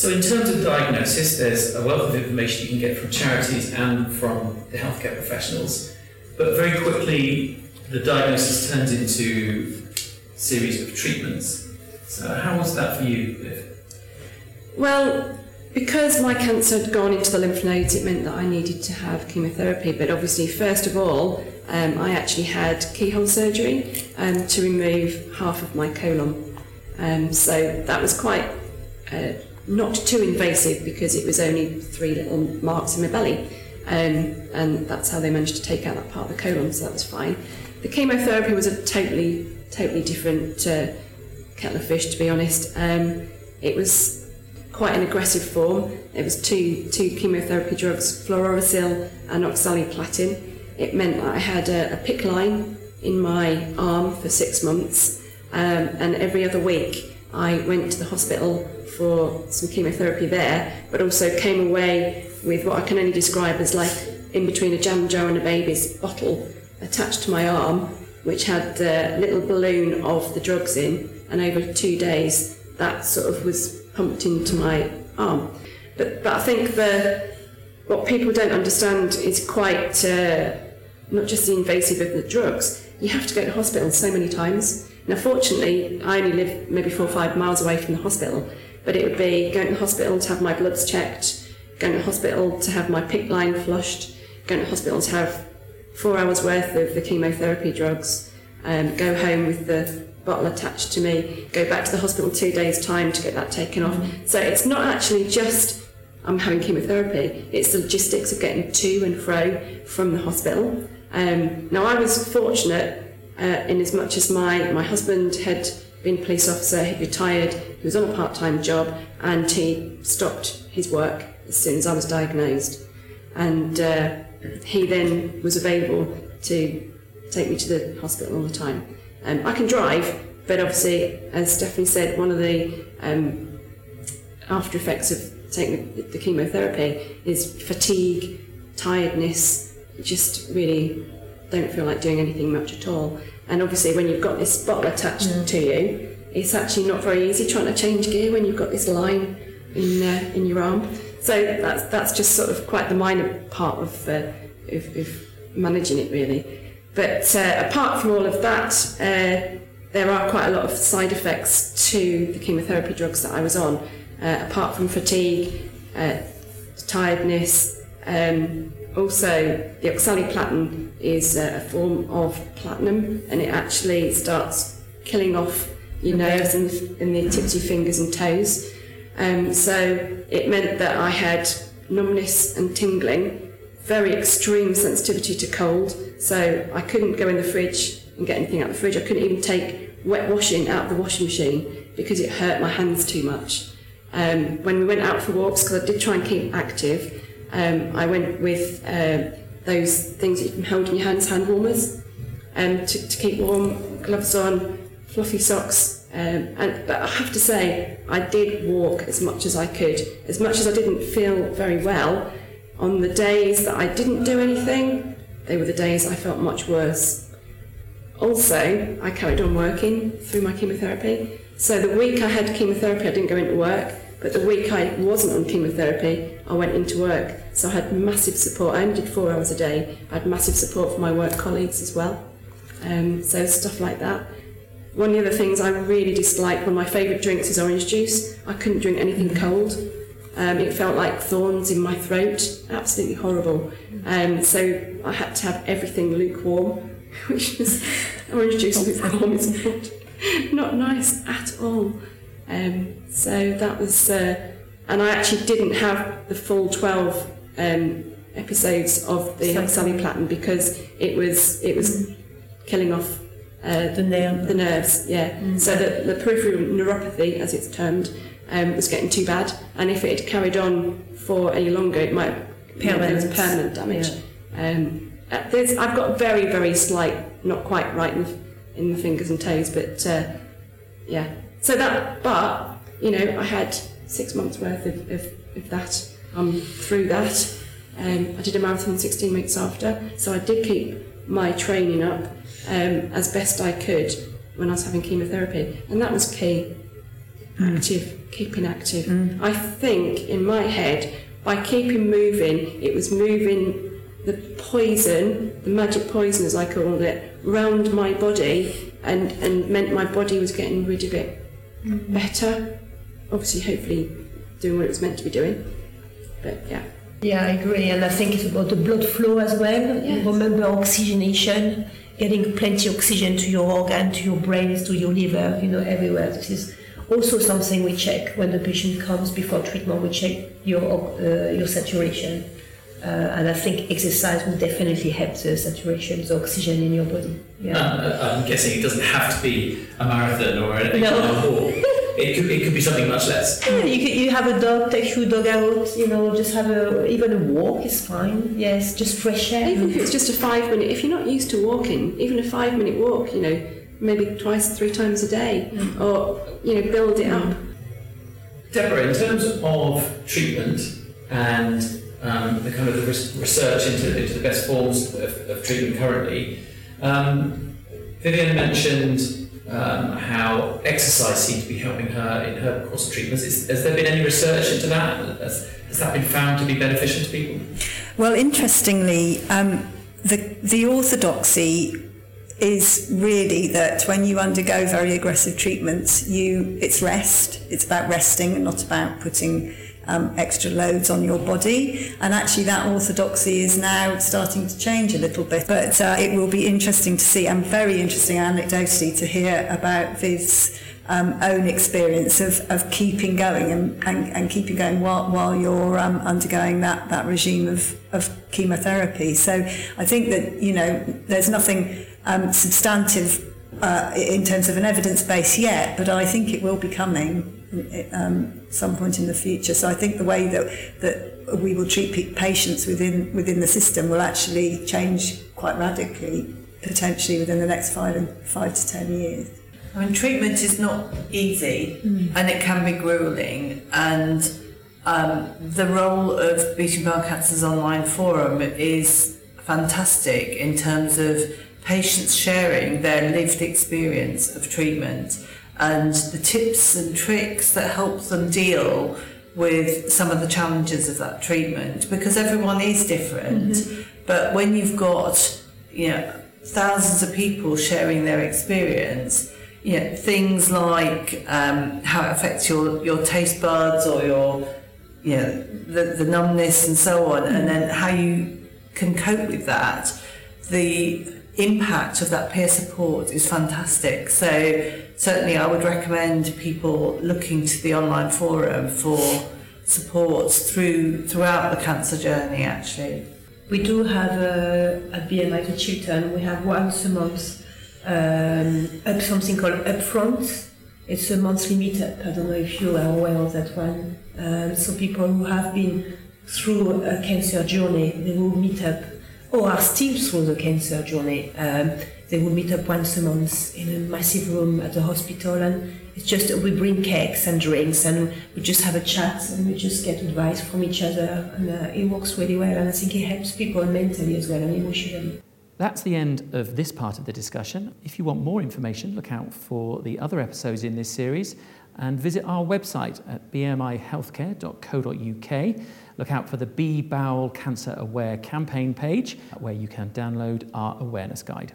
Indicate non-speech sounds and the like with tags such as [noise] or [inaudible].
So, in terms of diagnosis, there's a wealth of information you can get from charities and from the healthcare professionals. But very quickly, the diagnosis turns into a series of treatments. So, how was that for you, Viv? Well, because my cancer had gone into the lymph nodes, it meant that I needed to have chemotherapy. But obviously, first of all, um, I actually had keyhole surgery um, to remove half of my colon. Um, so that was quite uh, not too invasive because it was only three little marks in my belly. Um, and that's how they managed to take out that part of the colon, so that was fine. The chemotherapy was a totally, totally different uh, kettle of fish, to be honest. Um, it was quite an aggressive form. It was two, two chemotherapy drugs, fluorouracil and oxaliplatin. It meant that I had a, a PICC line in my arm for six months, um, and every other week I went to the hospital for some chemotherapy there, but also came away with what I can only describe as like in between a jam jar and a baby's bottle attached to my arm, which had the little balloon of the drugs in, and over two days that sort of was pumped into my arm. But, but I think the what people don't understand is quite uh, not just the invasive of the drugs. You have to go to hospital so many times. Now, fortunately, I only live maybe four or five miles away from the hospital, but it would be going to the hospital to have my bloods checked, going to the hospital to have my PICC line flushed, going to the hospital to have four hours worth of the chemotherapy drugs, um, go home with the bottle attached to me, go back to the hospital two days' time to get that taken off. So it's not actually just I'm having chemotherapy, it's the logistics of getting to and fro from the hospital. Um, now, I was fortunate uh, in as much as my, my husband had been a police officer, he retired, he was on a part time job, and he stopped his work as soon as I was diagnosed. And uh, he then was available to take me to the hospital all the time. Um, I can drive, but obviously, as Stephanie said, one of the um, after effects of taking the, the chemotherapy is fatigue, tiredness, just really don't feel like doing anything much at all. And obviously, when you've got this bottle attached Mm. to you, it's actually not very easy trying to change gear when you've got this line in uh, in your arm. So that's that's just sort of quite the minor part of uh, of, of managing it really. But uh, apart from all of that, uh, there are quite a lot of side effects to the chemotherapy drugs that I was on. Uh, apart from fatigue, uh, tiredness, um, also the oxaliplatin is uh, a form of platinum, and it actually starts killing off your nerves in, in the tips of your fingers and toes. Um, so it meant that I had numbness and tingling, very extreme sensitivity to cold. So I couldn't go in the fridge and get anything out of the fridge. I couldn't even take wet washing out of the washing machine because it hurt my hands too much. Um, when we went out for walks, because I did try and keep active, um, I went with uh, those things that you can hold in your hands, hand warmers, um, to, to keep warm, gloves on, fluffy socks. Um, and, but I have to say, I did walk as much as I could. As much as I didn't feel very well, on the days that I didn't do anything, they were the days I felt much worse. Also, I carried on working through my chemotherapy. So the week I had chemotherapy, I didn't go into work. But the week I wasn't on chemotherapy, I went into work. So I had massive support. I only did four hours a day. I had massive support from my work colleagues as well. Um, so stuff like that. One of the other things I really dislike, one of my favourite drinks is orange juice. I couldn't drink anything cold. Um, it felt like thorns in my throat, absolutely horrible. Um, so I had to have everything lukewarm, [laughs] which was orange juice lukewarm is not, [laughs] not nice at all. Um, so that was, uh, and I actually didn't have the full 12 um, episodes of the oxaliplatin because it was it was killing off uh, The nerve. the nerves, yeah. So the, the peripheral neuropathy, as it's termed, um, was getting too bad, and if it had carried on for any longer, it might there was Permanent. damage. Um, uh, there's, I've got very, very slight, not quite right in, the- in the fingers and toes, but uh, yeah. So that, but you know, I had six months worth of, of, of that. I'm through that. Um, I did a marathon 16 weeks after, so I did keep my training up um, as best I could when I was having chemotherapy, and that was key. active, keeping active. I think in my head, by keeping moving, it was moving the poison, the magic poison as I called it, round my body and, and meant my body was getting rid of it better. Obviously, hopefully, doing what it was meant to be doing. But yeah. Yeah, I agree, and I think it's about the blood flow as well. Yes. Remember oxygenation, getting plenty of oxygen to your organ, to your brains, to your liver, you know, everywhere. This is also something we check when the patient comes before treatment. We check your uh, your saturation, uh, and I think exercise will definitely help the saturation, the oxygen in your body. Yeah. Uh, I'm guessing it doesn't have to be a marathon or anything No. like a walk. It could, it could be something much less. Yeah, you, could, you have a dog, take your dog out, you know, just have a, even a walk is fine. Yes, just fresh air. Even if it's just a five minute, if you're not used to walking, even a five minute walk, you know, maybe twice, three times a day, or, you know, build it up. Deborah, in terms of treatment and um, the kind of the research into, into the best forms of, of treatment currently, um, Vivianne mentioned um, how exercise seemed to be helping her in her course of treatments. Is, has there been any research into that? Has, has that been found to be beneficial to people? Well, interestingly, um, the, the orthodoxy is really that when you undergo very aggressive treatments, you it's rest. It's about resting and not about putting um, extra loads on your body. And actually, that orthodoxy is now starting to change a little bit. But uh, it will be interesting to see, and very interesting anecdotally to hear about Viv's um, own experience of, of keeping going and, and, and keeping going while, while you're um, undergoing that, that regime of, of chemotherapy. So I think that, you know, there's nothing um, substantive uh, in terms of an evidence base yet, but I think it will be coming um, some point in the future. So I think the way that, that we will treat patients within, within the system will actually change quite radically, potentially within the next five, and, five to ten years. I mean, treatment is not easy and it can be grueling. And um, the role of Beating Bowel Cancer's online forum is fantastic in terms of patients sharing their lived experience of treatment and the tips and tricks that help them deal with some of the challenges of that treatment because everyone is different. But when you've got, you know, thousands of people sharing their experience, you know, things like um, how it affects your, your taste buds or your, you know, the, the numbness and so on, and then how you can cope with that. The impact of that peer support is fantastic. So certainly I would recommend people looking to the online forum for support through throughout the cancer journey actually. We do have a, at BMI to Chiltern, we have once a month um, up something called Upfront. It's a monthly meetup. I don't know if you are aware of that one. Um, so people who have been through a cancer journey, they will meet up, or are still through the cancer journey. Um, they will meet up once a month in a massive room at the hospital, and it's just we bring cakes and drinks, and we just have a chat, and we just get advice from each other, and uh, it works really well. And I think it helps people mentally as well and emotionally. That's the end of this part of the discussion. If you want more information, look out for the other episodes in this series and visit our website at bmihealthcare.co.uk. Look out for the Be Bowel Cancer Aware campaign page where you can download our awareness guide.